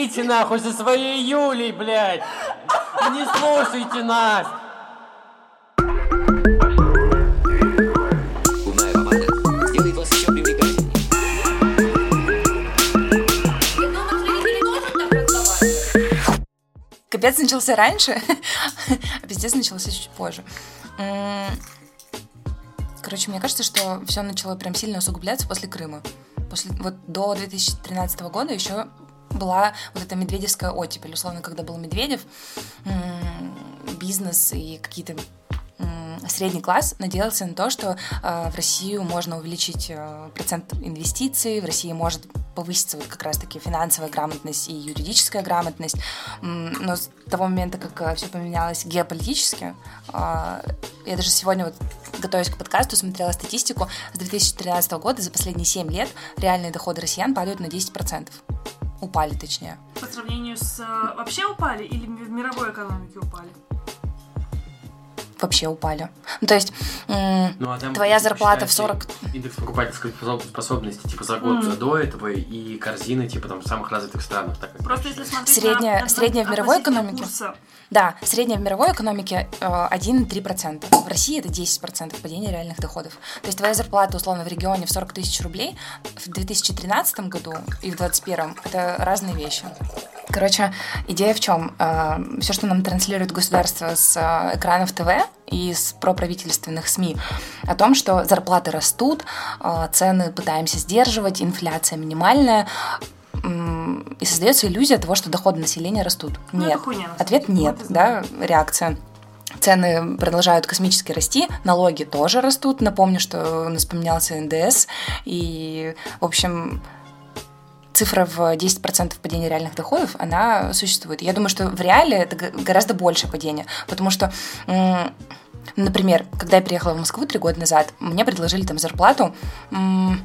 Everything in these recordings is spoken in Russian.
Говорите нахуй со своей Юлей, блядь! Не слушайте нас! Капец начался раньше, а пиздец начался чуть позже. Короче, мне кажется, что все начало прям сильно усугубляться после Крыма. После, вот до 2013 года еще была вот эта медведевская оттепель. Условно, когда был Медведев, бизнес и какие-то средний класс надеялся на то, что э, в Россию можно увеличить э, процент инвестиций, в России может повыситься вот как раз-таки финансовая грамотность и юридическая грамотность. Но с того момента, как все поменялось геополитически, э, я даже сегодня вот готовясь к подкасту, смотрела статистику с 2013 года, за последние 7 лет реальные доходы россиян падают на 10%. Упали, точнее. По сравнению с... э, Вообще упали или в мировой экономике упали? Вообще упали. Ну, то есть, м, Ну, а там твоя зарплата в посчитайте 40... Индекс покупательской способ- способности, типа, за год Мгм. до этого и корзины, типа, там, в самых развитых странах. Так как Просто если смотреть Средняя- на, на- средняя в мировой экономике? курса, Да, средняя в мировой экономике э, 1,3%. В России это 10% падения реальных доходов. То есть твоя зарплата, условно, в регионе в 40 тысяч рублей в 2013 году и в 2021 это разные вещи. Короче, идея в чем? Все, что нам транслирует государство с э, экранов ТВ и с проправительственных СМИ, о том, что зарплаты растут, э, цены пытаемся сдерживать, инфляция минимальная, и создается иллюзия того, что доходы населения растут. Ну, Нет. Ответ нет, Вот да, реакция. Цены продолжают космически расти, налоги тоже растут. Напомню, что у нас поменялся НДС, и, в общем, цифра в 10% падения реальных доходов, она существует. Я думаю, что в реале это гораздо больше падение, потому что, например, когда я приехала в Москву три года назад, мне предложили там зарплату, ну,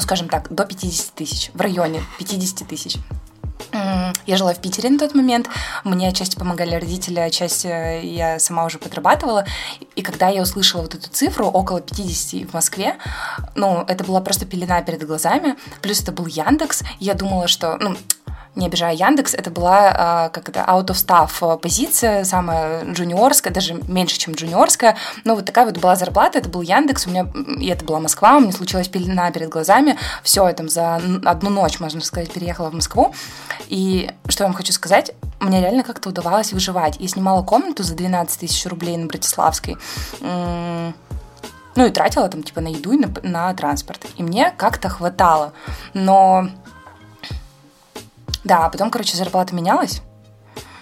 скажем так, до 50 тысяч, в районе 50 тысяч. Я жила в Питере на тот момент, мне отчасти помогали родители, отчасти я сама уже подрабатывала. И когда я услышала вот эту цифру, около 50 в Москве, ну, это была просто пелена перед глазами, плюс это был Яндекс, я думала, что, ну, не обижая Яндекс, это была а, как это out of staff а, позиция, самая джуниорская, даже меньше, чем джуниорская. Ну, вот такая вот была зарплата, это был Яндекс, у меня, и это была Москва, у меня случилась пелена перед глазами. Все, там за одну ночь, можно сказать, переехала в Москву. И что я вам хочу сказать, мне реально как-то удавалось выживать. Я снимала комнату за 12 тысяч рублей на Братиславской. Ну и тратила там типа на еду и на, на транспорт. И мне как-то хватало. Но да, а потом, короче, зарплата менялась.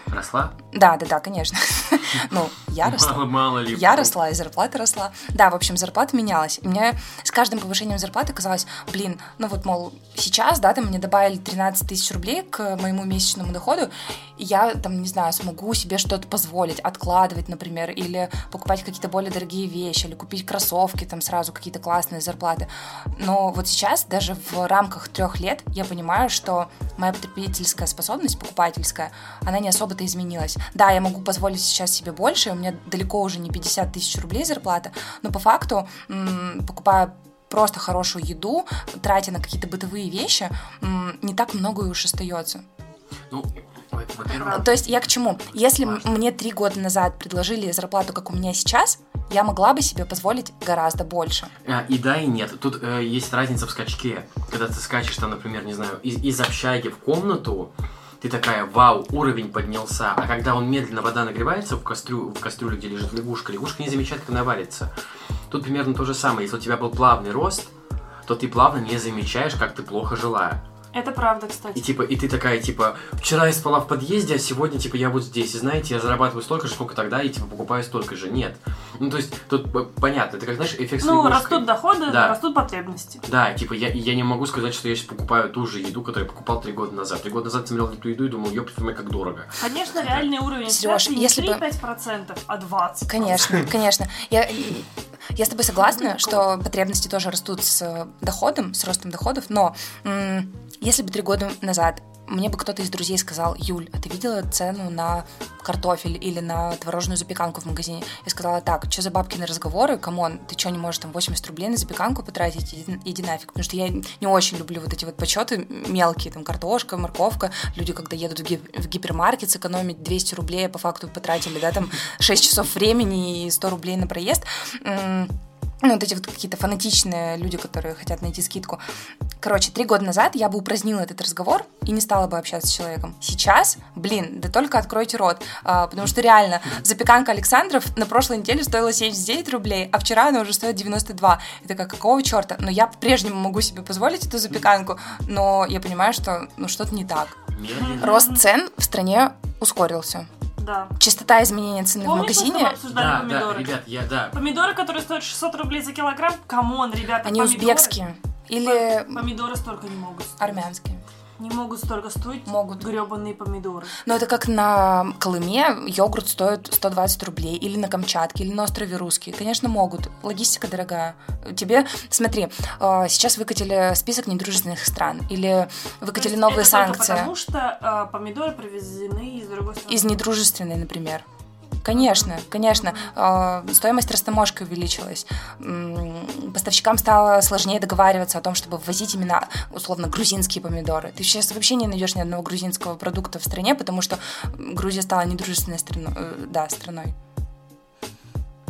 Росла? Да, да, да, конечно. Ну, я росла. Мало, мало ли. Я росла, и зарплата росла. Да, в общем, зарплата менялась. И мне с каждым повышением зарплаты казалось, блин, ну вот, мол, сейчас, да, там мне добавили 13 тысяч рублей к моему месячному доходу, и я, там, не знаю, смогу себе что-то позволить, откладывать, например, или покупать какие-то более дорогие вещи, или купить кроссовки, там сразу какие-то классные зарплаты. Но вот сейчас, даже в рамках трех лет, я понимаю, что моя потребительская способность, покупательская, она не особо-то изменилась. Да, я могу позволить сейчас себе больше, у меня далеко уже не 50 тысяч рублей зарплата, но по факту, покупая просто хорошую еду, тратя на какие-то бытовые вещи, не так много и уж остается. Ну, То есть я к чему? Если Важно. мне три года назад предложили зарплату, как у меня сейчас, я могла бы себе позволить гораздо больше. А, И да, и нет. Тут э, есть разница в скачке. Когда ты скачешь там, например, не знаю, из, из общаги в комнату, ты такая, вау, уровень поднялся. А когда он медленно, вода нагревается в, кастрю, в кастрюле, где лежит лягушка, лягушка не замечает, как она варится. Тут примерно то же самое. Если у тебя был плавный рост, то ты плавно не замечаешь, как ты плохо жила. Это правда, И кстати. типа, и ты такая, типа, вчера я спала в подъезде, а сегодня, типа, я вот здесь. И знаете, я зарабатываю столько же, сколько тогда, и типа покупаю столько же. Нет. Ну, то есть, тут э, понятно, это как, знаешь, эффект с Ну, лягушкой. растут доходы, Да. растут потребности. Да, типа, я, я не могу сказать, что я сейчас покупаю ту же еду, которую я покупал три года назад. Три года назад смотрел на ту еду и думал, ёпт, как дорого. Конечно, реальный уровень инфляции не если бы- 3-5%, а 20%. Конечно, конечно. Я, я с тобой согласна, что потребности тоже растут с доходом, с ростом доходов, но Если бы три года назад мне бы кто-то из друзей сказал, Юль, а ты видела цену на картофель или на творожную запеканку в магазине? Я сказала, так, что за бабкины разговоры, come on, ты что, не можешь там 80 рублей на запеканку потратить? Иди, иди нафиг. Потому что я не очень люблю вот эти вот подсчеты мелкие, там картошка, морковка. Люди, когда едут в, гип- в гипермаркет, сэкономить 200 рублей, а по факту потратили, да, там 6 часов времени и 100 рублей на проезд. Ну, вот эти вот какие-то фанатичные люди, которые хотят найти скидку. Короче, три года назад я бы упразднила этот разговор и не стала бы общаться с человеком. Сейчас, блин, да только откройте рот. А, потому что реально, запеканка Александров на прошлой неделе стоила 79 рублей, а вчера она уже стоит 92. Это как, какого черта? Но я по-прежнему могу себе позволить эту запеканку, но я понимаю, что ну, что-то не так. Рост цен в стране ускорился. Да. Частота изменения цены в Помнишь, мы с тобой магазине, обсуждали Да, да, помидоры? ребят, я, да. Помидоры, которые стоят 600 рублей за килограмм, come on, ребята, они помидоры- узбекские или Помидоры столько не могут стоить. армянские. Не могут столько стоить Могут. гребаные помидоры. Но это как на Колыме йогурт стоит 120 рублей, или на Камчатке, или на острове Русский. Конечно, могут. Логистика дорогая. Тебе, смотри, э, сейчас выкатили список недружественных стран, или выкатили новые это санкции потому что э, помидоры привезены из другой страны. из недружественной, например. Конечно, конечно. Э, Стоимость растаможки увеличилась. Поставщикам стало сложнее договариваться о том, чтобы ввозить именно, условно, грузинские помидоры. Ты сейчас вообще не найдешь ни одного грузинского продукта в стране, потому что Грузия стала недружественной страной. э, Да, страной.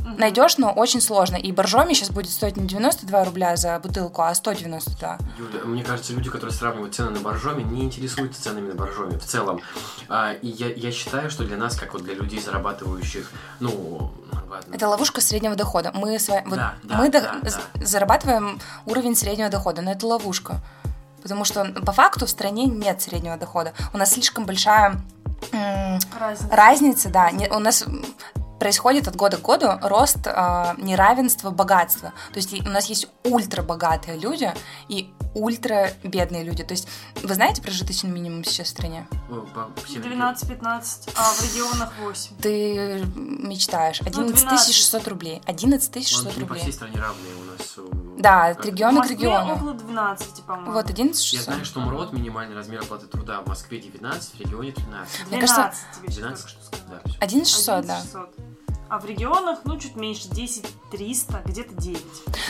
Мгм. Найдешь, но очень сложно. И боржоми сейчас будет стоить не 92 рубля за бутылку, а 192. Юля, мне кажется, люди, которые сравнивают цены на боржоме, не интересуются ценами на боржоме в целом. А, и я, я считаю, что для нас, как вот для людей, зарабатывающих, ну, ладно. Это ловушка среднего дохода. Мы, с вами, вот Да, да, мы до- да, з- да. зарабатываем уровень среднего дохода, но это ловушка. Потому что по факту в стране нет среднего дохода. У нас слишком большая м, Разница. разница, да. Не- у нас происходит от года к году рост а, неравенства богатства. То есть у нас есть ультра богатые люди и ультра бедные люди. То есть вы знаете прожиточный минимум сейчас в стране? О, по- всем- 12-15, а в регионах 8. Ты мечтаешь. 11 12. 600 рублей. 11 Он 600 не по всей рублей. стране равные у нас. Да, от как- В региона к региону. около 12, по-моему. Вот, 11 Я 600. знаю, что МРОД, минимальный размер оплаты труда в Москве 19, в регионе 13. Мне кажется, 12 тебе сейчас 12? только что. Да, всё. 11 600, да. 11 600. А в регионах, ну, чуть меньше, 10 300, где-то 9.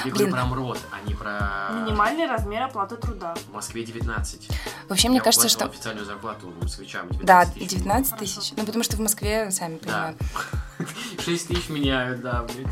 Я Блин. говорю про МРОД, а не про... Минимальный размер оплаты труда. В Москве 19. Вообще, мне Я кажется, что... официальную зарплату москвичам 19 Да, тысяч. 19 тысяч. Ну, потому что в Москве, сами Да. понимаете. 6 тысяч меняют, да. блин.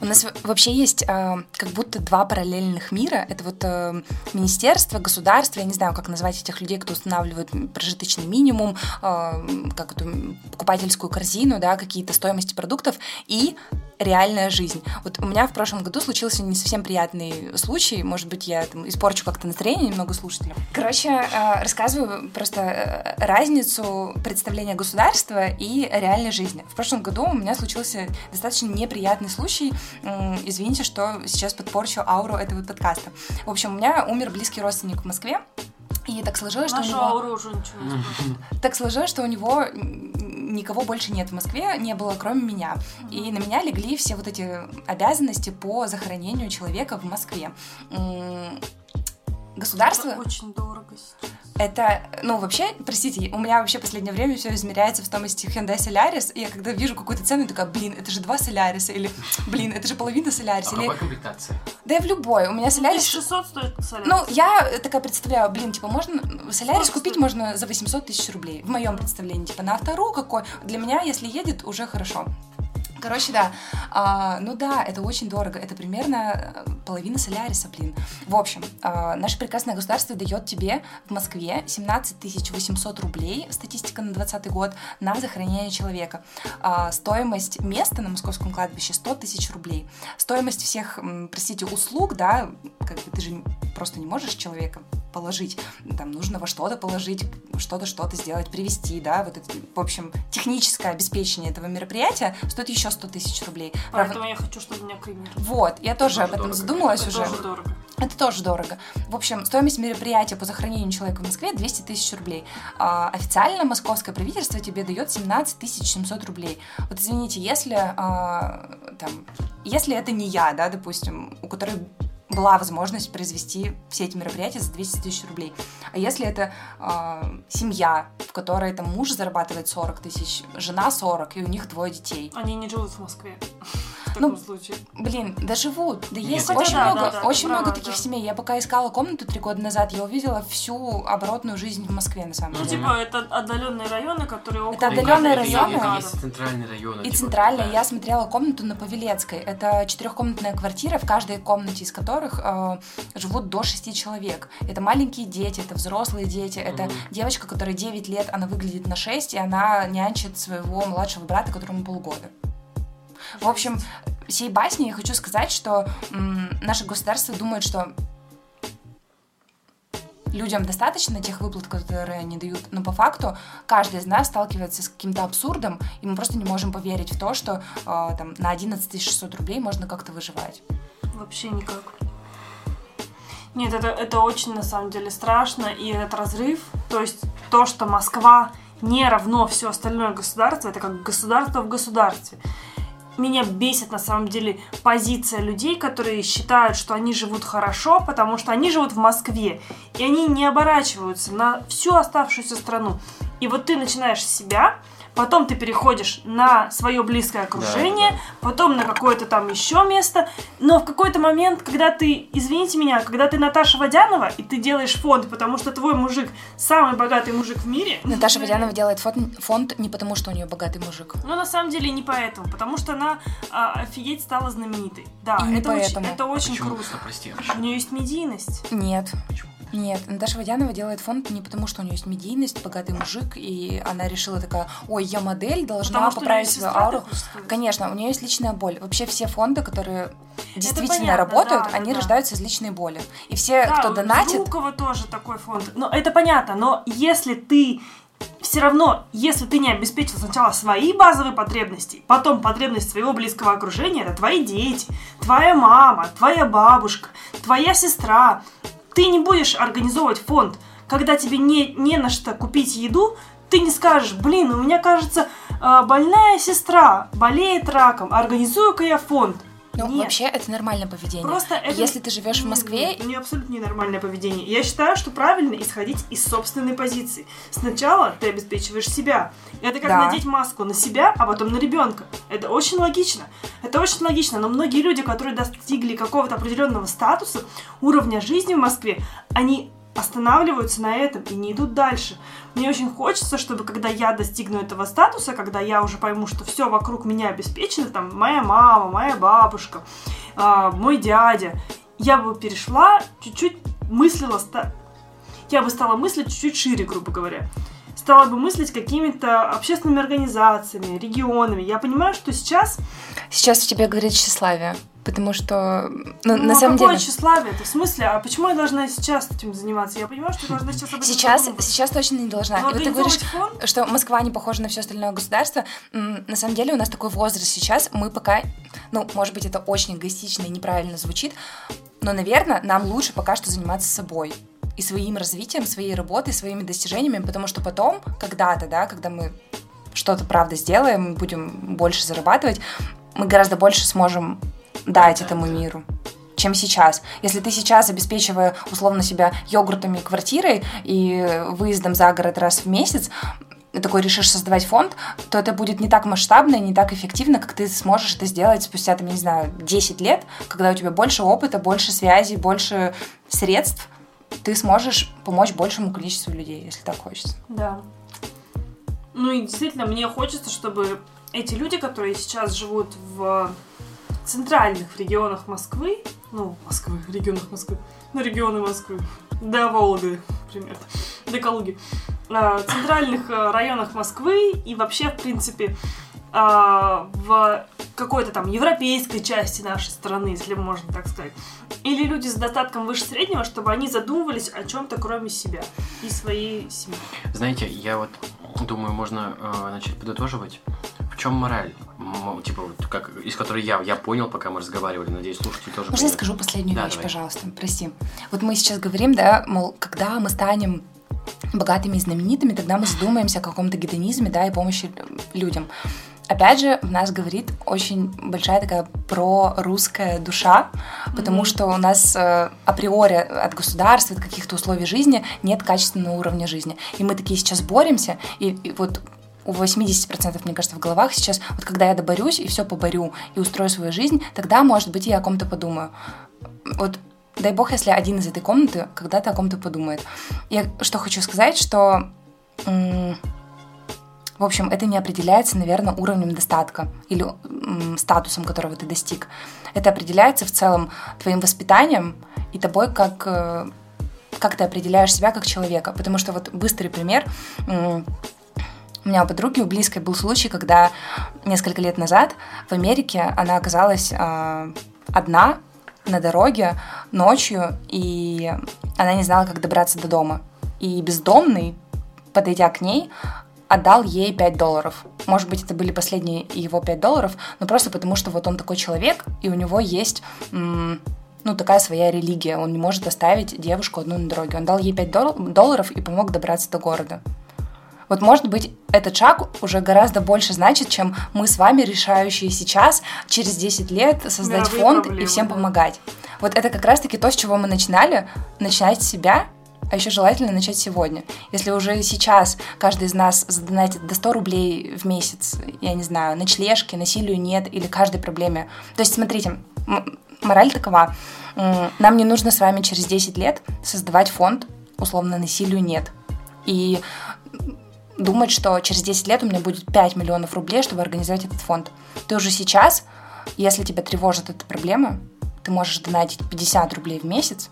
У нас вообще есть э, как будто два параллельных мира. Это вот э, министерство, государство, я не знаю, как назвать этих людей, кто устанавливает прожиточный минимум, э, как эту покупательскую корзину, да, какие-то стоимости продуктов и реальная жизнь. Вот у меня в прошлом году случился не совсем приятный случай, может быть, я там испорчу как-то настроение немного слушателям. Короче, э, рассказываю просто э, разницу представления государства и реальной жизни. В прошлом году у меня случился достаточно неприятный случай. Извините, что сейчас подпорчу ауру этого подкаста. В общем, у меня умер близкий родственник в Москве. И так сложилось, что у Нашу него... ауру уже ничего. Так сложилось, что у него никого больше нет в Москве, не было, кроме меня. И на меня легли все вот эти обязанности по захоронению человека в Москве. Государство Это очень дорого сейчас. Это, ну, вообще, простите, у меня вообще в последнее время все измеряется в стоимости Hyundai Solaris, и я когда вижу какую-то цену, я такая, блин, это же два Соляриса, или, блин, это же половина А Соляриса, или, какая комплектация? да и в любой, у меня Солярис... 1600 стоит солярис. Ну, я такая представляю, блин, типа, можно Солярис Сколько купить стоит? можно за 800 тысяч рублей, в моем представлении, типа, на автору какой, для меня, если едет, уже хорошо. Короче, да. А, ну да, это очень дорого. Это примерно э, половина соляриса, блин. В общем, а, наше прекрасное государство дает тебе в Москве 17 800 рублей, статистика на 2020 год, на захоронение человека. А, стоимость места на московском кладбище 100 тысяч рублей. Стоимость всех, простите, услуг, да, как бы ты же просто не можешь человека положить, там нужно во что-то положить, что-то, что-то сделать, привести, да, вот это, в общем, техническое обеспечение этого мероприятия стоит еще 100 тысяч рублей. Равно- Поэтому я хочу, чтобы меня кремировали. Вот, я тоже тоже об этом дорого. задумалась Это уже. тоже дорого. Это тоже дорого. В общем, стоимость мероприятия по захоронению человека в Москве 200 тысяч рублей. А, официально московское правительство тебе дает 17 тысяч 700 рублей. Вот извините, если, а, там, если это не я, да, допустим, у которой была возможность произвести все эти мероприятия за 200 тысяч рублей. А если это э, семья, в которой там муж зарабатывает 40 тысяч, жена 40, и у них двое детей. Они не живут в Москве. В Ну, таком случае. Блин, да живут. Да есть хотя очень да, много, да, да, очень много таких да. семей. Я пока искала комнату три года назад, я увидела всю оборотную жизнь в Москве, на самом Ну, деле. типа, это отдаленные районы, которые около... Это отдаленные районы. Есть центральные районы. И типа, центральная, да. я смотрела комнату на Павелецкой. Это четырехкомнатная квартира, в каждой комнате из которых э, живут до шести человек. Это маленькие дети, это взрослые дети, это Мгм. девочка, которой 9 лет, она выглядит на 6, и она нянчит своего младшего брата, которому полгода. В общем, всей басни я хочу сказать, что м, наше государство думает, что людям достаточно тех выплат, которые они дают, но по факту каждый из нас сталкивается с каким-то абсурдом, и мы просто не можем поверить в то, что э, там, на 11 600 рублей можно как-то выживать. Вообще никак. Нет, это, это очень на самом деле страшно, и этот разрыв, то есть то, что Москва не равно все остальное государство, это как государство в государстве. Меня бесит на самом деле позиция людей, которые считают, что они живут хорошо, потому что они живут в Москве, и они не оборачиваются на всю оставшуюся страну. И вот ты начинаешь себя, потом ты переходишь на свое близкое окружение, да. потом на какое-то там еще место, но в какой-то момент, когда ты, извините меня, когда ты Наташа Водянова, и ты делаешь фонд, потому что твой мужик самый богатый мужик в мире, Наташа Водянова делает фон- фонд не потому, что у нее богатый мужик. ну, на самом деле, не поэтому, потому что она а, офигеть стала знаменитой. Да, И не это, очень, поэтому. это очень Почему? круто. Прости, У нее есть медийность. Нет. Почему? Нет, Наташа Водянова делает фонд не потому, что у нее есть медийность, богатый мужик, и она решила такая, ой, я модель, должна Потому поправить свою ауру. Конечно, у нее есть личная боль. Вообще все фонды, которые действительно понятно, работают, да, они да. рождаются из личной боли. И все, Да, кто донатит, Жукова тоже такой фонд. Но это понятно, но если ты все равно, если ты не обеспечил сначала свои базовые потребности, потом потребность своего близкого окружения, это твои дети, твоя мама, твоя бабушка, твоя сестра, ты не будешь организовывать фонд, когда тебе не, не на что купить еду, ты не скажешь, блин, у меня, кажется, э, больная сестра болеет раком, организую-ка я фонд. Ну, Нет. вообще это нормальное поведение. Просто это... Если ты живешь в Москве, Нет, не абсолютно ненормальное поведение. Я считаю, что правильно исходить из собственной позиции. Сначала ты обеспечиваешь себя. Это как Да. надеть маску на себя, а потом на ребенка. Это очень логично. Это очень логично. Но многие люди, которые достигли какого-то определенного статуса, уровня жизни в Москве, они останавливаются на этом и не идут дальше. Мне очень хочется, чтобы когда я достигну этого статуса, когда я уже пойму, что все вокруг меня обеспечено, там моя мама, моя бабушка, а, мой дядя, я бы перешла, чуть-чуть мыслила, я бы стала мыслить чуть-чуть шире, грубо говоря. Стала бы мыслить какими-то общественными организациями, регионами. Я понимаю, что сейчас... сейчас в тебе говорит тщеславие. Потому что, ну, Ну, на а самом какое деле, тщеславие? Это в смысле? А почему я должна сейчас этим заниматься? Я понимаю, что я должна сейчас об этом сейчас, сейчас точно не должна. Но И вот ты говоришь, фонд? что Москва не похожа на все остальное государство. На самом деле у нас такой возраст сейчас, мы пока, ну, может быть, это очень эгоистично и неправильно звучит, но, наверное, нам лучше пока что заниматься собой и своим развитием, своей работой, своими достижениями, потому что потом, когда-то, да, когда мы что-то, правда, сделаем, будем больше зарабатывать, мы гораздо больше сможем дать этому миру чем сейчас. Если ты сейчас, обеспечивая условно себя йогуртами квартирой и выездом за город раз в месяц, такой решишь создавать фонд, то это будет не так масштабно и не так эффективно, как ты сможешь это сделать спустя, там, я не знаю, 10 лет, когда у тебя больше опыта, больше связей, больше средств, ты сможешь помочь большему количеству людей, если так хочется. Да. Ну и действительно, мне хочется, чтобы эти люди, которые сейчас живут в центральных регионах Москвы, ну, Москвы, регионах Москвы, ну, регионы Москвы, до Волги, примерно, до Калуги, а, центральных а, районах Москвы и вообще, в принципе, а, в какой-то там европейской части нашей страны, если можно так сказать. Или люди с достатком выше среднего, чтобы они задумывались о чем-то кроме себя и своей семьи. Знаете, я вот думаю, можно э, начать подытоживать. В чем мораль? М, Типа, вот как, из которой я, я понял, пока мы разговаривали, надеюсь, слушатели тоже Можно я скажу последнюю Да, вещь, давай. пожалуйста? Прости. Вот мы сейчас говорим, да, мол, когда мы станем богатыми и знаменитыми, тогда мы задумаемся о каком-то гедонизме, да, и помощи людям. Опять же, в нас говорит очень большая такая прорусская душа, потому Мгм. что у нас э, априори от государства, от каких-то условий жизни нет качественного уровня жизни. И мы такие сейчас боремся, и, и вот у 80%, мне кажется, в головах сейчас, вот когда я доборюсь и все поборю, и устрою свою жизнь, тогда, может быть, я о ком-то подумаю. Вот дай бог, если один из этой комнаты когда-то о ком-то подумает. Я что хочу сказать, что м, в общем, это не определяется, наверное, уровнем достатка или статусом, которого ты достиг. Это определяется в целом твоим воспитанием и тобой, как, э, как ты определяешь себя как человека. Потому что вот быстрый пример. У меня у подруги, у близкой был случай, когда несколько лет назад в Америке она оказалась э, одна на дороге ночью, и она не знала, как добраться до дома. И бездомный, подойдя к ней, отдал ей 5 долларов. Может быть, это были последние его 5 долларов, но просто потому, что вот он такой человек, и у него есть ну, такая своя религия. Он не может оставить девушку одну на дороге. Он дал ей 5 дол- долларов и помог добраться до города. Вот, может быть, этот шаг уже гораздо больше значит, чем мы с вами, решающие сейчас, через 10 лет, создать Мировые фонд проблемы, и всем да. помогать. Вот это как раз-таки то, с чего мы начинали, начинать с себя, а еще желательно начать сегодня. Если уже сейчас каждый из нас задонатит до 100 рублей в месяц, я не знаю, ночлежки, насилию нет или каждой проблеме. То есть, смотрите, мораль такова. Нам не нужно с вами через 10 лет создавать фонд, условно, насилию нет. И думать, что через 10 лет у меня будет 5 миллионов рублей, чтобы организовать этот фонд. Ты уже сейчас, если тебя тревожит эта проблема, ты можешь донатить 50 рублей в месяц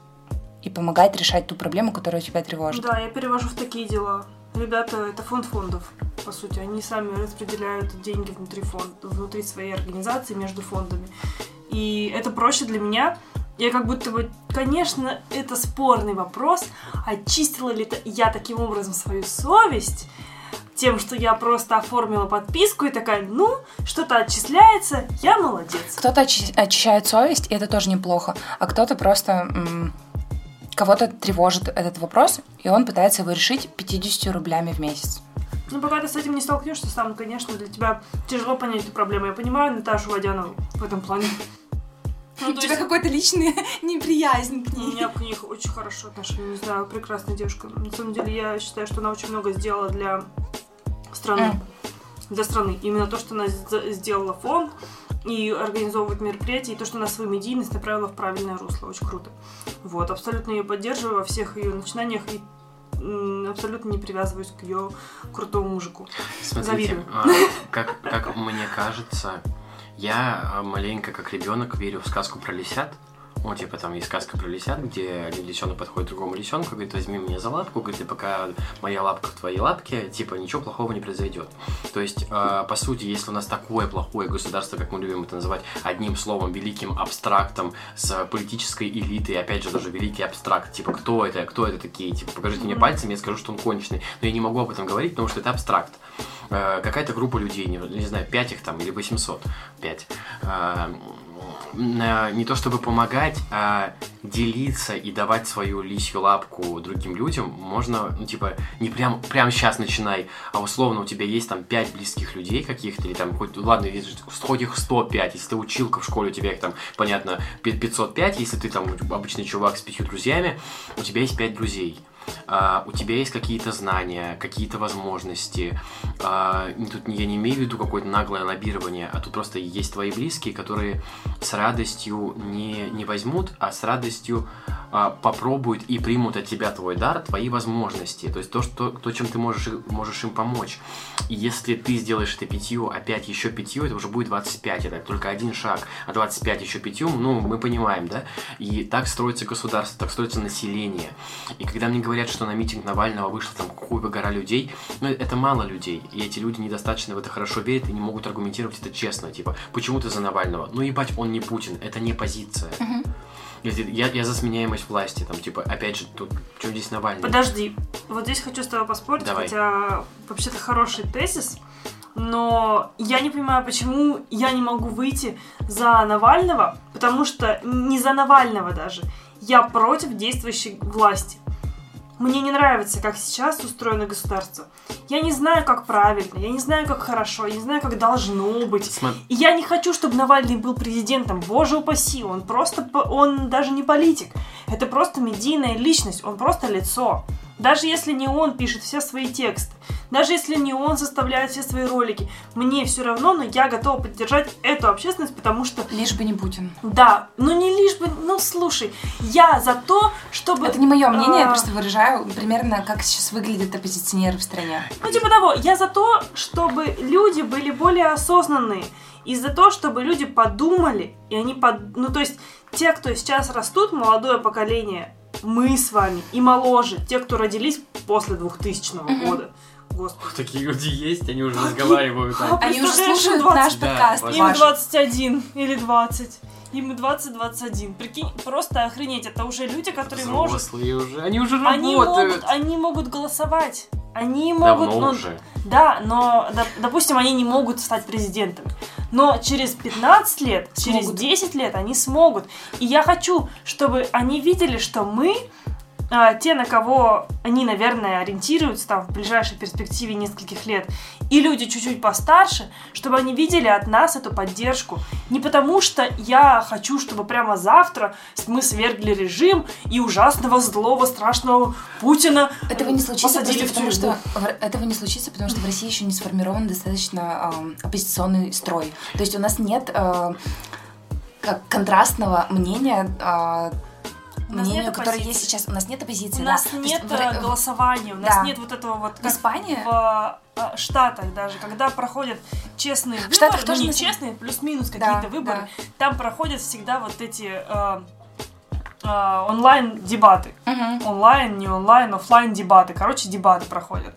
и помогать решать ту проблему, которая тебя тревожит. Да, я перевожу в такие дела. Ребята, это фонд фондов, по сути. Они сами распределяют деньги внутри фонда, внутри своей организации, между фондами. И это проще для меня. Я как будто бы, конечно, это спорный вопрос, очистила ли я таким образом свою совесть тем, что я просто оформила подписку и такая, ну, что-то отчисляется, я молодец. Кто-то очи- очищает совесть, и это тоже неплохо, а кто-то просто кого-то тревожит этот вопрос, и он пытается его решить 50 рублями в месяц. Ну, пока ты с этим не столкнешься сам, конечно, для тебя тяжело понять эту проблему. Я понимаю Наташу Водянову в этом плане. Ну, то есть- какой-то личный неприязнь к У меня к них очень хорошо отношения, не знаю, прекрасная девушка. На самом деле, я считаю, что она очень много сделала для страны. Для страны. Именно то, что она сделала фонд и организовывает мероприятия, и то, что она свою медийность направила в правильное русло. Очень круто. Вот, абсолютно ее поддерживаю во всех ее начинаниях и абсолютно не привязываюсь к ее крутому мужику. Смотрите, Завидую. а, как, как мне кажется, я маленько как ребенок верю в сказку про лисят. Ну, типа, там есть сказка про лисят, где один лисенок подходит к другому лисенку, говорит, возьми меня за лапку, говорит, и пока моя лапка в твоей лапке, типа, ничего плохого не произойдет. То есть, э, по сути, если у нас такое плохое государство, как мы любим это называть, одним словом, великим абстрактом, с политической элитой, опять же, даже великий абстракт, типа, кто это, кто это такие, типа, покажите мне пальцем, я скажу, что он конченый. Но я не могу об этом говорить, потому что это абстракт. Э, какая-то группа людей, не, не знаю, 5 их там или 800, 5. Э, не то чтобы помогать, а делиться и давать свою лисью лапку другим людям можно, ну, типа, не прям, прям сейчас начинай, а условно у тебя есть там 5 близких людей каких-то, или там, хоть, ладно, хоть их 105, если ты училка в школе, у тебя их там, понятно, пи- 505, если ты там обычный чувак с пятью друзьями, у тебя есть 5 друзей. А, у тебя есть какие-то знания, какие-то возможности. И тут я не имею в виду какое-то наглое лоббирование, а тут просто есть твои близкие, которые с радостью не, не возьмут, а с радостью а, попробуют и примут от тебя твой дар, твои возможности. То есть то, что, то чем ты можешь, можешь им помочь. И если ты сделаешь это пятью, а пять еще пятью, это уже будет 25. Это только один шаг. А 25 еще пятью, ну, мы понимаем, да? И так строится государство, так строится население. И когда мне говорят, что на митинг Навального вышло там какую гора людей, ну, это мало людей. И эти люди недостаточно в это хорошо верят и не могут аргументировать это честно. Типа, почему ты за Навального? Ну, ебать, он не Путин, это не позиция. Я, я за сменяемость власти, там, типа, опять же, тут, чем здесь Навальный? Подожди, вот здесь хочу с тобой поспорить, Давай. хотя вообще-то хороший тезис, но я не понимаю, почему я не могу выйти за Навального, потому что не за Навального даже, я против действующей власти. Мне не нравится, как сейчас устроено государство. Я не знаю, как правильно, я не знаю, как хорошо, я не знаю, как должно быть. Смо- И я не хочу, чтобы Навальный был президентом. Боже упаси, он просто, он даже не политик. Это просто медийная личность, он просто лицо. Даже если не он пишет все свои тексты, даже если не он составляет все свои ролики, мне все равно, но я готова поддержать эту общественность, потому что Лишь бы не Путин. да, ну не лишь бы, ну слушай, я за то, чтобы... Это не мое мнение, я а, просто выражаю примерно, как сейчас выглядят оппозиционеры в стране. Ну, типа того, я за то, чтобы люди были более осознанные. И за то, чтобы люди подумали, и они под... Ну, то есть, те, кто сейчас растут, молодое поколение, мы с вами, и моложе, те, кто родились после 2000 Мгм. года. Господи. Такие люди есть, они уже разговаривают. А. Они уже слушают 20 наш Да, подкаст. ваш- Им ваш. 21 или 20. Им 20-21. Прикинь, просто охренеть. Это уже люди, которые могут... Взрослые уже, они уже Они работают. могут, они могут голосовать. Они могут... Давно ну, уже. Да, но, доп- допустим, они не могут стать президентами. Но через 15 лет, через Смогут. 10 лет они смогут. И я хочу, чтобы они видели, что мы, а, те, на кого они, наверное, ориентируются там в ближайшей перспективе нескольких лет, и люди чуть-чуть постарше, чтобы они видели от нас эту поддержку. Не потому, что я хочу, чтобы прямо завтра мы свергли режим и ужасного, злого, страшного Путина Этого не случится, посадили просто в потому тюрьму. что этого не случится, потому что в России еще не сформирован достаточно ам, оппозиционный строй. То есть у нас нет а, как контрастного мнения нас мнению, которое оппозиции. есть сейчас. У нас нет оппозиции. У да. нас есть нет в- э, в- голосования, у нас да. нет вот этого вот В как Испании? в э, Штатах даже, когда проходят честные выборы, Штатах ну тоже не честные, плюс-минус Да, какие-то выборы, там проходят всегда вот эти э, э, онлайн дебаты. Мгм. Онлайн, не онлайн, офлайн дебаты. Короче, дебаты проходят.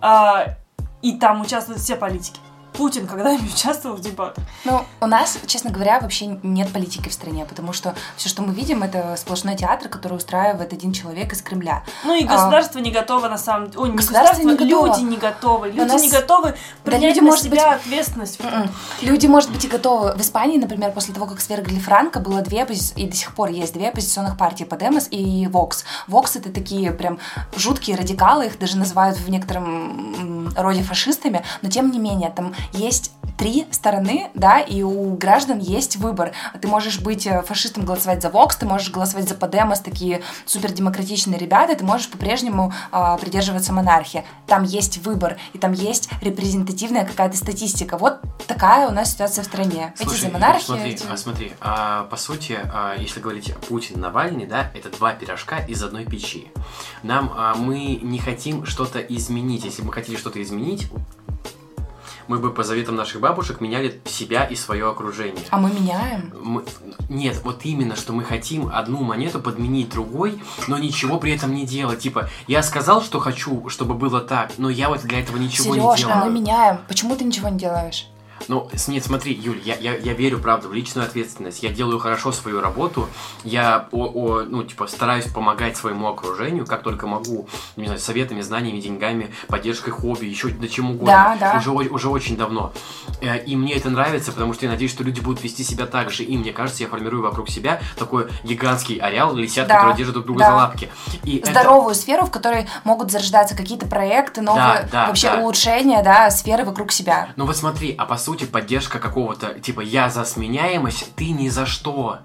А, и там участвуют все политики. Путин когда-нибудь участвовал в дебатах? Ну, у нас, честно говоря, вообще нет политики в стране, потому что все, что мы видим, это сплошной театр, который устраивает один человек из Кремля. Ну и А. государство не готово на самом деле. Не Государство государство, не готово. люди не готовы. Люди нас- не готовы принять люди, на может себя быть- ответственность. М-м. Люди, может быть, и готовы. В Испании, например, после того, как свергли Франко, было две и до сих пор есть две оппозиционных партии, Подемос и Вокс. Вокс — это такие прям жуткие радикалы, их даже называют в некотором роде фашистами, но тем не менее, там есть три стороны, да, и у граждан есть выбор. Ты можешь быть э, фашистом, голосовать за Вокс, ты можешь голосовать за Подемос, такие супердемократичные ребята, ты можешь по-прежнему а, придерживаться монархии. Там есть выбор, и там есть репрезентативная какая-то статистика. Вот такая у нас ситуация в стране. эти Слушай, за монархию, смотри, эти- а, смотри, а, по сути, а, если говорить Путин, Навальный, да, это два пирожка из одной печи. Нам а, мы не хотим что-то изменить. Если бы мы хотели что-то изменить, мы бы по заветам наших бабушек меняли себя и свое окружение. А мы меняем. Мы- Нет, вот именно, что мы хотим одну монету подменить другой, но ничего при этом не делать. Типа, я сказал, что хочу, чтобы было так, но я вот для этого ничего не Сереж, делаю. а мы меняем. Почему ты ничего не делаешь? Ну, нет, смотри, Юль, я, я, я верю, правда, в личную ответственность. Я делаю хорошо свою работу. Я, о, о, ну, типа, стараюсь помогать своему окружению, как только могу. Не знаю, советами, знаниями, деньгами, поддержкой хобби, еще до чем угодно. Да, да. Уже, уже очень давно. Э, И мне это нравится, потому что я надеюсь, что люди будут вести себя так же. И мне кажется, я формирую вокруг себя такой гигантский ареал лисят, Да, которые держат друг друга да. за лапки. И это- Здоровую сферу, в которой могут зарождаться какие-то проекты, новые да, вообще да. улучшения, да, сферы вокруг себя. Ну вот смотри, а по сути поддержка какого-то, типа, я за сменяемость, ты ни за что.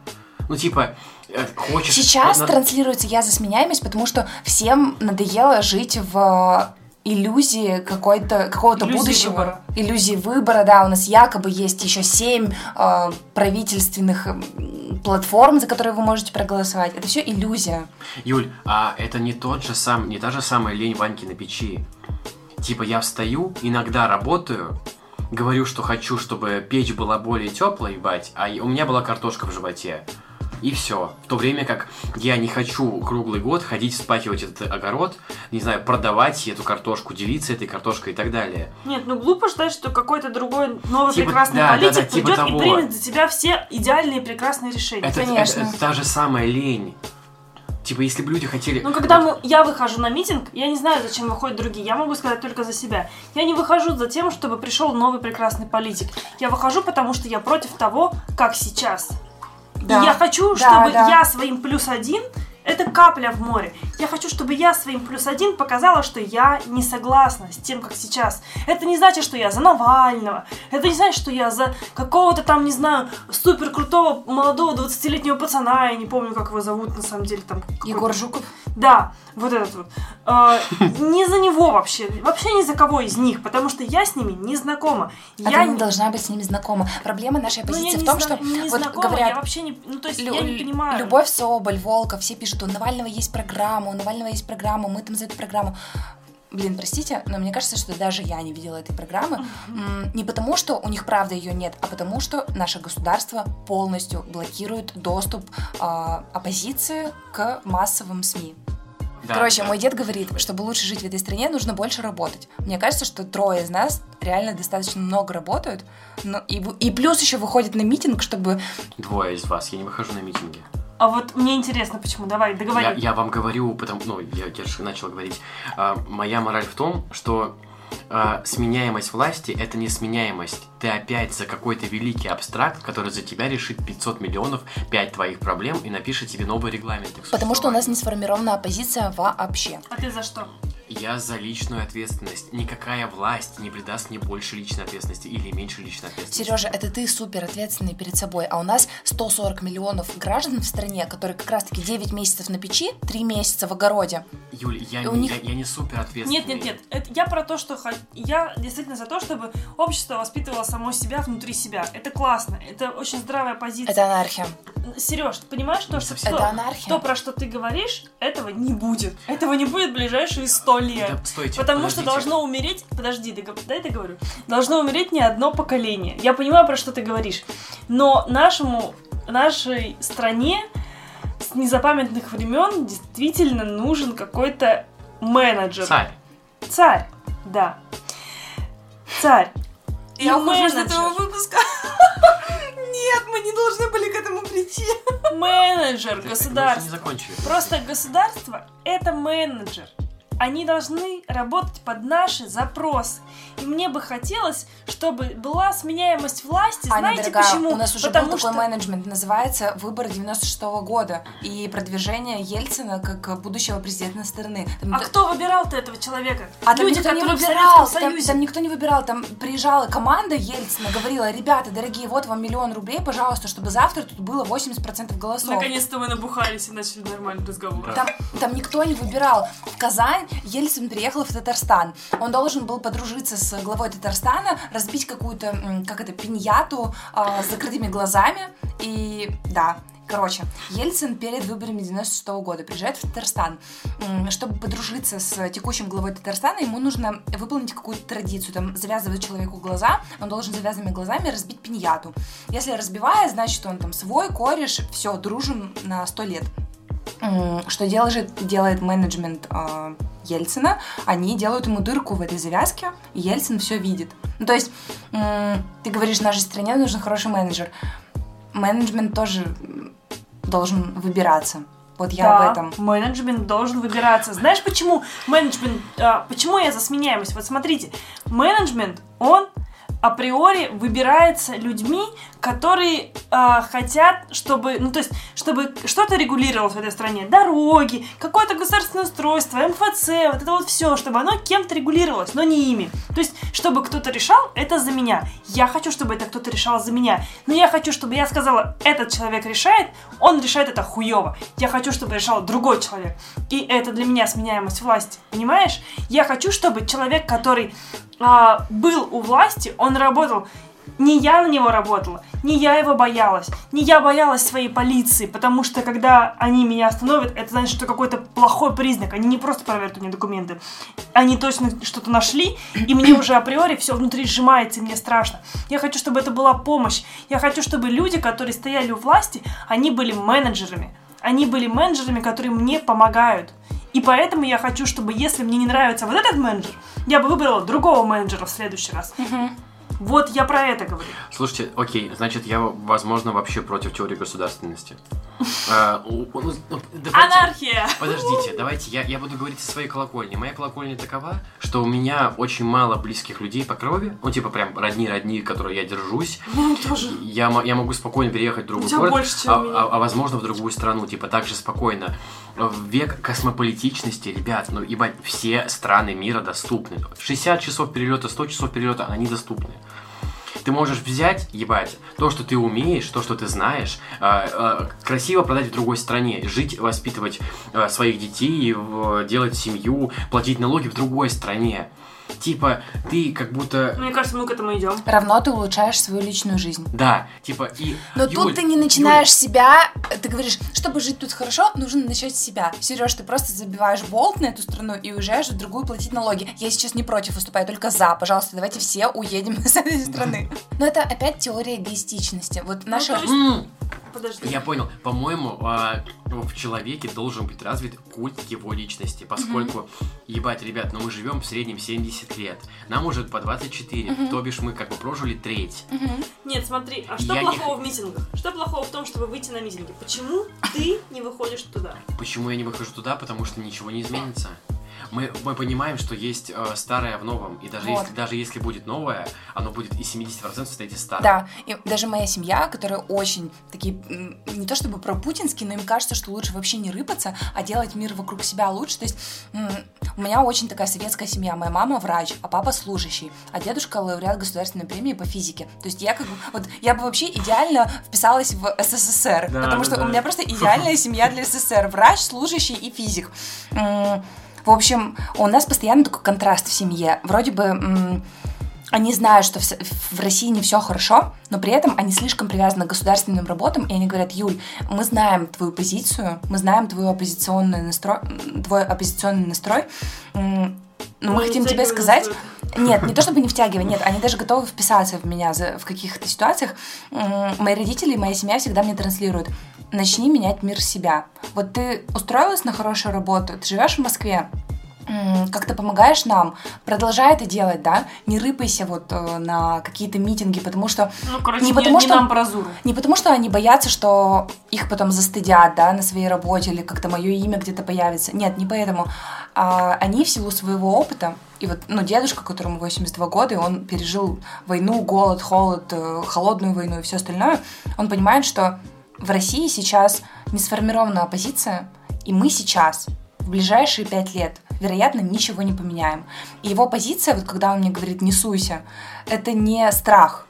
Ну типа, э, хочешь... Сейчас на- транслируется «Я за сменяемость», потому что всем надоело жить в иллюзии какой-то, какого-то Иллюзии будущего. выбора. Иллюзии выбора, да. У нас якобы есть еще семь э, правительственных платформ, за которые вы можете проголосовать. Это все иллюзия. Юль, а это не тот же сам, не та же самая лень Ваньки на печи. Типа я встаю, иногда работаю, говорю, что хочу, чтобы печь была более теплой, бать, а у меня была картошка в животе. И все. В то время как я не хочу круглый год ходить вспахивать этот огород, не знаю, продавать эту картошку, делиться этой картошкой и так далее. Нет, ну глупо ждать, что какой-то другой новый Типа, прекрасный да, да, политик да, типа придет того. и примет за тебя все идеальные прекрасные решения. Это, Конечно. это- это та же самая лень. Типа, если бы люди хотели... Ну, когда мы, я выхожу на митинг, я не знаю, зачем выходят другие, я могу сказать только за себя. Я не выхожу за тем, чтобы пришел новый прекрасный политик. Я выхожу, потому что я против того, как сейчас. Да. И я хочу, Да, чтобы да. я своим плюс один это капля в море. Я хочу, чтобы я своим плюс один показала, что я не согласна с тем, как сейчас. Это не значит, что я за Навального. Это не значит, что я за какого-то там, не знаю, супер крутого молодого 20-летнего пацана. Я не помню, как его зовут на самом деле. Там, Егор Жуков. Да, вот этот вот. Э, не за него вообще. Вообще ни за кого из них, потому что я с ними не знакома. А я не должна быть с ними знакома. Проблема нашей ну, я оппозиции не в том, зна- что не вот знакома, говорят, я вообще не, ну то есть я не понимаю. Любовь Соболь, Волков, все пишут, у Навального есть программа, у Навального есть программа, мы там за эту программу. Блин, простите, но мне кажется, что даже я не видела этой программы. Не потому, что у них правда ее нет, а потому, что наше государство полностью блокирует доступ а, оппозиции к массовым СМИ. Да, Короче, да. мой дед говорит, чтобы лучше жить в этой стране, нужно больше работать. Мне кажется, что трое из нас реально достаточно много работают, но и, и плюс еще выходят на митинг, чтобы Двое из вас, я не выхожу на митинги. А вот мне интересно, почему. Давай, договори. Я, я вам говорю, потому, ну, я, я же начал говорить. А, моя мораль в том, что а, сменяемость власти это не сменяемость. Ты опять за какой-то великий абстракт, который за тебя решит 500 миллионов, 5 твоих проблем и напишет тебе новый регламент. Потому что у нас не сформирована оппозиция вообще. А ты за что? Я за личную ответственность. Никакая власть не придаст мне больше личной ответственности или меньше личной ответственности. Сережа, это ты супер ответственный перед собой, а у нас 140 миллионов граждан в стране, которые как раз-таки 9 месяцев на печи, 3 месяца в огороде. Юль, я, не, них- я, я не супер ответственный. Нет, нет, нет. Это я про то, что я действительно за то, чтобы общество воспитывало само себя внутри себя. Это классно. Это очень здравая позиция. Это анархия. Сереж, ты понимаешь, то, что Это анархия. то, про что ты говоришь, этого не будет. Этого не будет в ближайшие сто лет. Да, стойте, Потому что подождите. должно умереть... Подожди, дог- дай договорю. Должно умереть не одно поколение. Я понимаю, про что ты говоришь. Но нашему, нашей стране с незапамятных времен действительно нужен какой-то менеджер. Царь. Царь, да. Царь. И Я ухожу из менеджер. этого выпуска. Нет, мы не должны были к этому прийти. Менеджер государства. закончили. Просто государство — это менеджер. Они должны работать под наши запросы. И мне бы хотелось, чтобы была сменяемость власти. Аня, Знаете дорогая, почему? у нас уже Потому был такой что... менеджмент, называется «Выборы 96 года» и продвижение Ельцина как будущего президента страны. Там- А кто выбирал-то этого человека? А там Люди, никто не выбирал, там, там никто не выбирал, там приезжала команда Ельцина, говорила, ребята, дорогие, вот вам миллион рублей, пожалуйста, чтобы завтра тут было 80% голосов. Наконец-то мы набухались и начали нормальный разговор. Там, там никто не выбирал. В Казань Ельцин приехал в Татарстан. Он должен был подружиться с главой Татарстана, разбить какую-то, как это, пиньяту а, с закрытыми глазами. И да, Короче, Ельцин перед выборами 96 года приезжает в Татарстан. Чтобы подружиться с текущим главой Татарстана, ему нужно выполнить какую-то традицию. Там завязывать человеку глаза, он должен завязанными глазами разбить пиньяту. Если разбивает, значит, он там свой, кореш, все, дружим на 100 лет. Что делает, делает менеджмент э, Ельцина? Они делают ему дырку в этой завязке, и Ельцин все видит. Ну, то есть, м, ты говоришь, нашей стране нужен хороший менеджер. Менеджмент тоже должен выбираться. Вот я да, об этом. менеджмент должен выбираться. Знаешь, почему менеджмент... а, почему я за сменяемость? Вот смотрите, менеджмент, он априори выбирается людьми, которые а, хотят, чтобы, ну то есть, чтобы что-то регулировалось в этой стране, дороги, какое-то государственное устройство, МФЦ, вот это вот все, чтобы оно кем-то регулировалось, но не ими. То есть, чтобы кто-то решал это за меня. Я хочу, чтобы это кто-то решал за меня, но я хочу, чтобы я сказала, этот человек решает, он решает это хуево. Я хочу, чтобы решал другой человек. И это для меня сменяемость власти, понимаешь? Я хочу, чтобы человек, который а, был у власти, он работал. Не я на него работала, не я его боялась, не я боялась своей полиции, потому что когда они меня остановят, это значит, что какой-то плохой признак. Они не просто проверят у меня документы, они точно что-то нашли, и мне уже априори все внутри сжимается, и мне страшно. Я хочу, чтобы это была помощь. Я хочу, чтобы люди, которые стояли у власти, они были менеджерами. Они были менеджерами, которые мне помогают. И поэтому я хочу, чтобы если мне не нравится вот этот менеджер, я бы выбрала другого менеджера в следующий раз. Вот я про это говорю. Слушайте, окей, значит, я, возможно, вообще против теории государственности. А, ну, ну, Анархия! Подождите, давайте я, буду говорить о своей колокольне. Моя колокольня такова, что у меня очень мало близких людей по крови, ну типа прям родни-родни, которые я держусь. Ну, тоже. Я, мо- я могу спокойно переехать в другой город, а, а- а возможно в другую страну, типа так же спокойно. В век космополитичности, ребят, ну ебать, все страны мира доступны. 60 часов перелета, 100 часов перелета, они доступны. Ты можешь взять, ебать, то, что ты умеешь, то, что ты знаешь, а, а, красиво продать в другой стране, жить, воспитывать а, своих детей, делать семью, платить налоги в другой стране. Типа, ты как будто... Мне кажется, мы к этому идем. Равно ты улучшаешь свою личную жизнь. Да, типа, и... Но Юль, тут ты не начинаешь себя, ты говоришь, чтобы жить тут хорошо, нужно начать с себя. Сереж, ты просто забиваешь болт на эту страну и уезжаешь в другую платить налоги. Я сейчас не против выступаю, только за. Пожалуйста, давайте все уедем с этой страны. Но это опять теория эгоистичности. Вот наша... есть- м, Подожди. Я понял. По-моему, а, в человеке должен быть развит культ его личности, поскольку, ебать, ребят, ну мы живем в среднем 70 лет. Нам уже по 24, то бишь мы как бы прожили треть. Нет, смотри, а что Я не плохого в митингах? Что плохого в том, чтобы выйти на митинги? Почему ты не выходишь туда? Почему я не выхожу туда? Потому что ничего не изменится. Мы, мы понимаем, что есть э, старое в новом, и даже, Вот. если, даже если будет новое, оно будет из 70% состоять из старого. Да, и даже моя семья, которая очень такие, не то чтобы про путинские, но им кажется, что лучше вообще не рыпаться, а делать мир вокруг себя лучше. То есть у меня очень такая советская семья. Моя мама врач, а папа служащий, а дедушка лауреат государственной премии по физике. То есть я как бы, вот я бы вообще идеально вписалась в СССР, Да, потому да, что да. у меня просто идеальная семья для СССР. Врач, служащий и физик. В общем, у нас постоянно такой контраст в семье. Вроде бы они знают, что в, России не все хорошо, но при этом они слишком привязаны к государственным работам, и они говорят, Юль, мы знаем твою позицию, мы знаем твою оппозиционный настрой, твой оппозиционный настрой, но мы хотим тебе сказать, стоит. нет, не то чтобы не втягивать, нет, они даже готовы вписаться в меня в каких-то ситуациях. Мои родители и моя семья всегда мне транслируют. Начни менять мир себя. Вот ты устроилась на хорошую работу, ты живешь в Москве, м, как ты помогаешь нам, продолжай это делать, да, не рыпайся вот э, на какие-то митинги, потому что Ну, короче, Не не, потому не что- нам про Зуру. не потому, что они боятся, что их потом застыдят, да, на своей работе, или как-то мое имя где-то появится. Нет, не поэтому. А они в силу своего опыта, и вот, ну, дедушка, которому 82 года, и он пережил войну, голод, холод, э, холодную войну и все остальное, он понимает, что в России сейчас не сформирована оппозиция, и мы сейчас, в ближайшие пять лет, вероятно, ничего не поменяем. И его позиция, вот когда он мне говорит «не суйся», это не страх,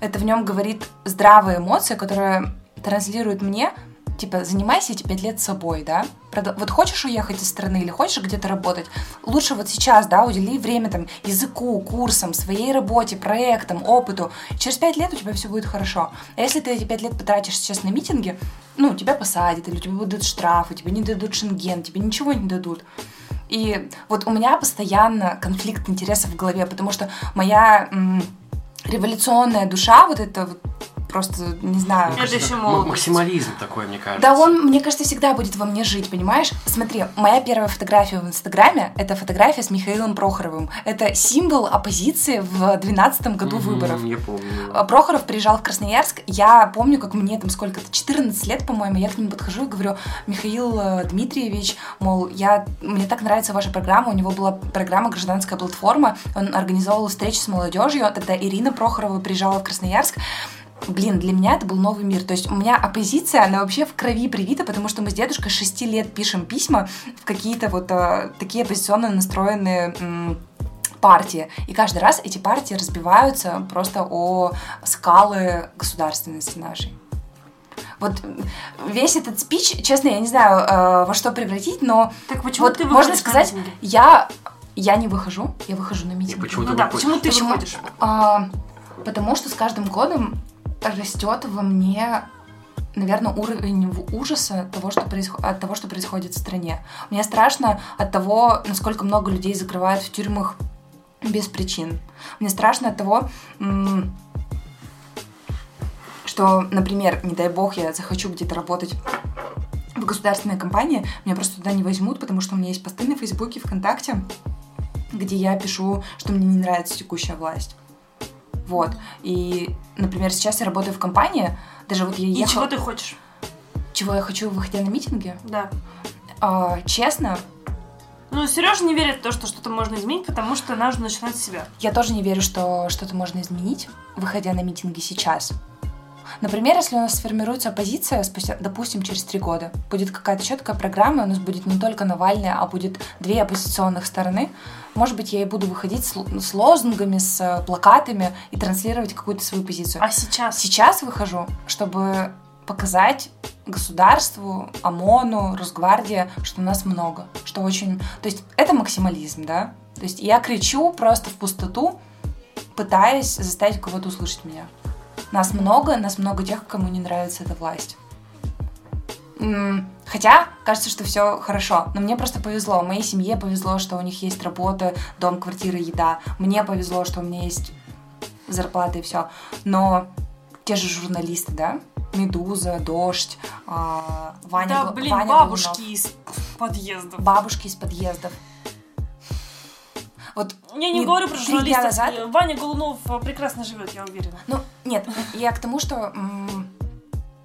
это в нем говорит здравая эмоция, которая транслирует мне, типа, занимайся эти пять лет собой, да? Вот хочешь уехать из страны или хочешь где-то работать, лучше вот сейчас, да, удели время там языку, курсам, своей работе, проектам, опыту. Через пять лет у тебя все будет хорошо. А если ты эти пять лет потратишь сейчас на митинги, ну, тебя посадят, или тебе будут штрафы, тебе не дадут шенген, тебе ничего не дадут. И вот у меня постоянно конфликт интересов в голове, потому что моя м, революционная душа, вот это вот просто, не знаю... Это еще М- молодость. Максимализм такой, мне кажется. Да он, мне кажется, всегда будет во мне жить, понимаешь? Смотри, моя первая фотография в Инстаграме — это фотография с Михаилом Прохоровым. Это символ оппозиции в 2012 году Мгм, выборов. Я помню. А, Прохоров приезжал в Красноярск. Я помню, как мне там сколько-то, 14 лет, по-моему, я к нему подхожу и говорю, Михаил э, Дмитриевич, мол, я, мне так нравится ваша программа, у него была программа «Гражданская платформа», он организовывал встречи с молодежью, тогда Ирина Прохорова приезжала в Красноярск, Блин, для меня это был новый мир. То есть у меня оппозиция, она вообще в крови привита, потому что мы с дедушкой 6 лет пишем письма в какие-то вот э, такие оппозиционно настроенные м, партии. И каждый раз эти партии разбиваются просто о скалы государственности нашей. Вот весь этот спич, честно, я не знаю, э, во что превратить, но Так почему вот ты можно сказать, я, я не выхожу, я выхожу на митинги. почему Ну ты да, выходишь? почему ты Почему? выходишь? А, потому что с каждым годом растет во мне, наверное, уровень ужаса того, что происход- от того, что происходит в стране. Мне страшно от того, насколько много людей закрывают в тюрьмах без причин. Мне страшно от того, что, например, не дай бог, я захочу где-то работать в государственной компании, меня просто туда не возьмут, потому что у меня есть посты на Фейсбуке, ВКонтакте, где я пишу, что мне не нравится текущая власть. Вот. И, например, сейчас я работаю в компании, даже вот я И ехала... чего ты хочешь? Чего я хочу, выходя на митинги? Да. А, честно, Ну, Сережа не верит в то, что что-то можно изменить, потому что нужно начинать с себя. я тоже не верю, что что-то можно изменить, выходя на митинги сейчас. Например, если у нас сформируется оппозиция спустя, допустим, через три года, будет какая-то четкая программа, у нас будет не только Навальный, а будет две оппозиционных стороны, может быть, я и буду выходить с, л- с лозунгами, с э, плакатами и транслировать какую-то свою позицию. А сейчас? Сейчас выхожу, чтобы показать государству, ОМОНу, Росгвардии, что нас много, что очень... То есть это максимализм, да? То есть я кричу просто в пустоту, пытаясь заставить кого-то услышать меня. Нас много, нас много тех, кому не нравится эта власть. Хотя, кажется, что все хорошо. Но мне просто повезло. Моей семье повезло, что у них есть работа, дом, квартира, еда. Мне повезло, что у меня есть зарплата и все. Но те же журналисты, да? Медуза, Дождь, а, Ваня, да, блин, Ваня бабушки Голунов. из подъездов. Бабушки из подъездов. Вот, Я не Не- говорю про журналистов. назад- Ваня Голунов э, прекрасно живет, я уверена. ну, нет, я к тому, что м,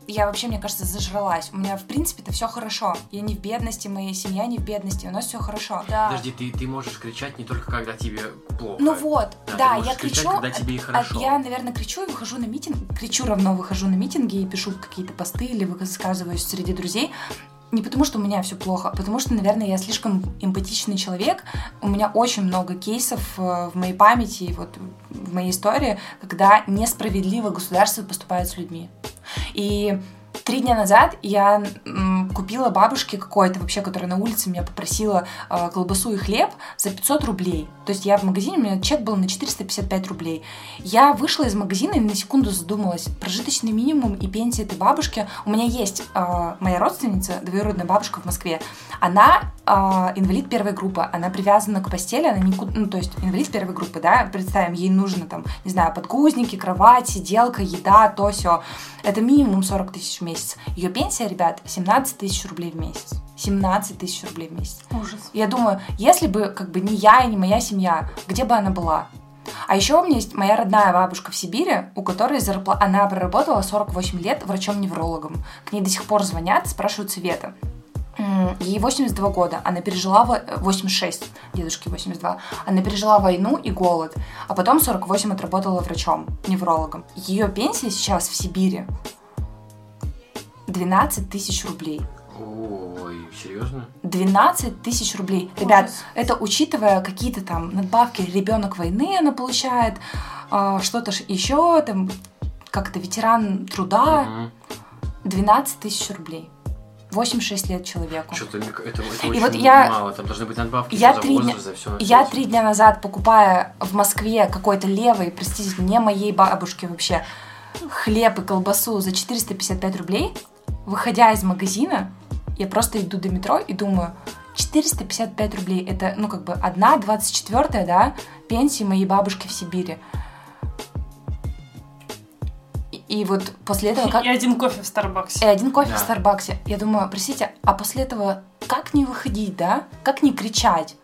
я вообще, мне кажется, зажралась. У меня, в принципе-то, все хорошо. Я не в бедности, моя семья не в бедности, у нас все хорошо. Да. Подожди, ты, ты можешь кричать не только когда тебе плохо. Ну вот, Да, да, я кричать, кричу, когда тебе и а- а хорошо. я, наверное, кричу и выхожу на митинг, кричу равно выхожу на митинги и пишу какие-то посты или высказываюсь среди друзей. Не потому, что у меня все плохо, а потому что, наверное, я слишком эмпатичный человек. У меня очень много кейсов э, в моей памяти, и вот в моей истории, когда несправедливо государство поступает с людьми. И Три дня назад я купила бабушке какой-то вообще, которая на улице меня попросила э, колбасу и хлеб за 500 рублей. То есть я в магазине, у меня чек был на 455 рублей. Я вышла из магазина и на секунду задумалась. Прожиточный минимум и пенсия этой бабушки. У меня есть э, моя родственница, двоюродная бабушка в Москве. Она э, инвалид первой группы. Она привязана к постели, она никуда... Ну, то есть инвалид первой группы, да? Представим, ей нужно там, не знаю, подгузники, кровать, сиделка, еда, то все. Это минимум 40 тысяч в месяц. Ее пенсия, ребят, 17 тысяч рублей в месяц. 17 тысяч рублей в месяц. Ужас. Я думаю, если бы как бы не я и не моя семья, где бы она была? А еще у меня есть моя родная бабушка в Сибири, у которой зарплата... Она проработала 48 лет врачом-неврологом. К ней до сих пор звонят, спрашивают совета. М, Ей 82 года, она пережила во- 86, дедушке 82. Она пережила войну и голод, а потом 48 отработала врачом, неврологом. Ее пенсия сейчас в Сибири 12 тысяч рублей. Ой, серьезно? 12 тысяч рублей. Ребят, Ужас. это учитывая какие-то там надбавки, ребенок войны она получает, а, что-то ж еще, там, как-то ветеран труда, Мгм. 12 тысяч рублей. 86 лет человеку. Что-то это, это очень вот я- мало, там должны быть надбавки Я за три дня- возраст, за все Я три дня назад, покупая в Москве какой-то левый, простите, не моей бабушки вообще, хлеб и колбасу за 455 рублей, выходя из магазина, я просто иду до метро и думаю, 455 рублей, это, ну, как бы, одна 24 да, пенсии моей бабушки в Сибири. И, и вот после этого как... И один кофе в Старбаксе. И один кофе Да. в Старбаксе. Я думаю, простите, а после этого как не выходить, да? Как не кричать?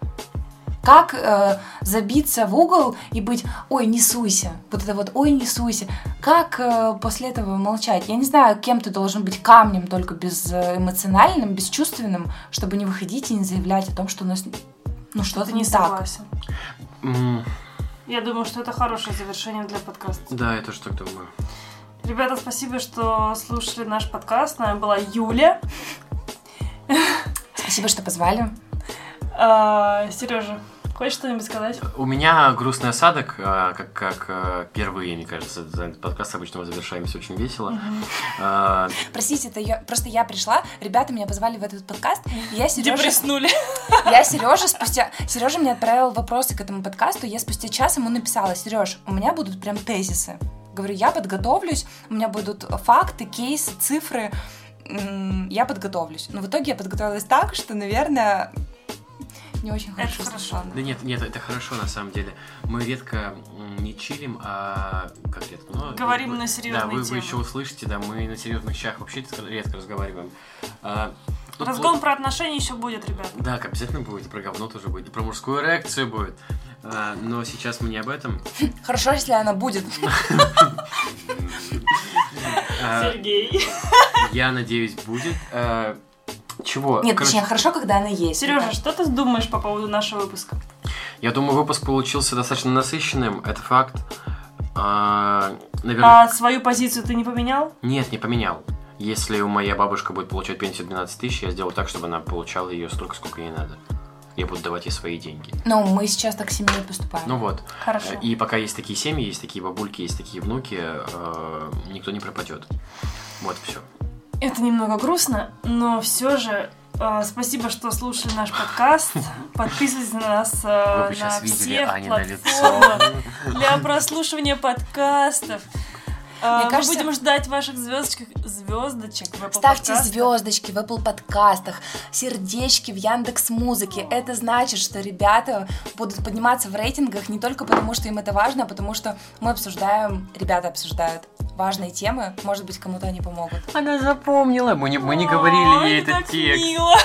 Как э, забиться в угол и быть, ой, не суйся, вот это вот, ой, не суйся. Как э, после этого молчать? Я не знаю, кем ты должен быть камнем, только без э, бесчувственным, чтобы не выходить и не заявлять о том, что у нас ну что-то не, не так. Я думаю, что это хорошее завершение для подкаста. Да, я тоже так думаю. Ребята, спасибо, что слушали наш подкаст. С нами была Юля. Спасибо, что позвали. Сережа, хочешь что-нибудь сказать? У меня грустный осадок, а, как, как а, впервые, мне кажется, за этот подкаст обычно мы завершаемся очень весело. А, Простите, это я, просто я пришла, ребята меня позвали в этот подкаст, и я Сережа... Депреснули. Я Сережа спустя... Сережа мне отправил вопросы к этому подкасту, я спустя час ему написала, Сереж, у меня будут прям тезисы. Говорю, я подготовлюсь, у меня будут факты, кейсы, цифры, я подготовлюсь. Но в итоге я подготовилась так, что, наверное, не очень Это хорошо хорошо. звучало. Да нет, нет, это хорошо на самом деле. Мы редко не чилим, а как редко? Ну, Говорим вы- на серьезные Да, вы, вы темы. еще услышите, да, мы на серьезных щах вообще редко разговариваем. А, Разгон вот- про отношения еще будет, ребят. Да, обязательно будет, и про говно тоже будет, и про мужскую реакцию будет. А, но сейчас мы не об этом. Хорошо, если она будет. А, Сергей. я надеюсь, будет. Чего? Нет, Короче, точнее, хорошо, когда она есть. Сережа, что ты думаешь по поводу нашего выпуска? Я думаю, выпуск получился достаточно насыщенным, это факт. А, наверное, А свою позицию ты не поменял? нет, не поменял. Если у моя бабушка будет получать пенсию 12 тысяч, я сделаю так, чтобы она получала ее столько, сколько ей надо. Я буду давать ей свои деньги. Ну, мы сейчас так с семьей поступаем. Ну вот. Хорошо. И пока есть такие семьи, есть такие бабульки, есть такие внуки, э, никто не пропадет. Вот все. Это немного грустно, но все же э, спасибо, что слушали наш подкаст. Подписывайтесь на нас э, на всех платформах для прослушивания подкастов. Э, Мне кажется- Мы будем ждать ваших звездочек, звездочек в Apple Ставьте подкастах. звездочки в Apple подкастах, сердечки в Яндекс Музыке. Это значит, что ребята будут подниматься в рейтингах не только потому, что им это важно, а потому что мы обсуждаем, ребята обсуждают важные темы. Может быть, кому-то они помогут. Она запомнила, мы не, мы не говорили ей так этот текст. мило.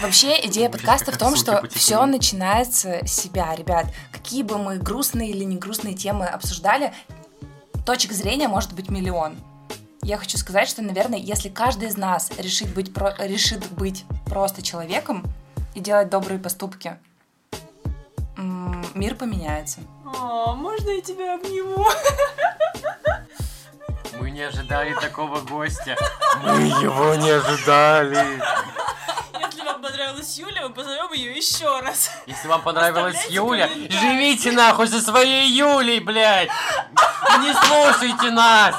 Вообще, идея подкаста в том, что все начинается с себя, ребят. Какие бы мы грустные или не грустные темы обсуждали, точек зрения может быть миллион. Я хочу сказать, что, наверное, если каждый из нас решит быть, про- решит быть просто человеком и делать добрые поступки, мир поменяется. О, можно я тебя обниму? Мы не ожидали такого гостя. Мы его не ожидали. Вам понравилась Юля, мы позовем ее еще раз. Если вам понравилась Юля, живите нахуй со своей Юлей, блядь! Не слушайте нас!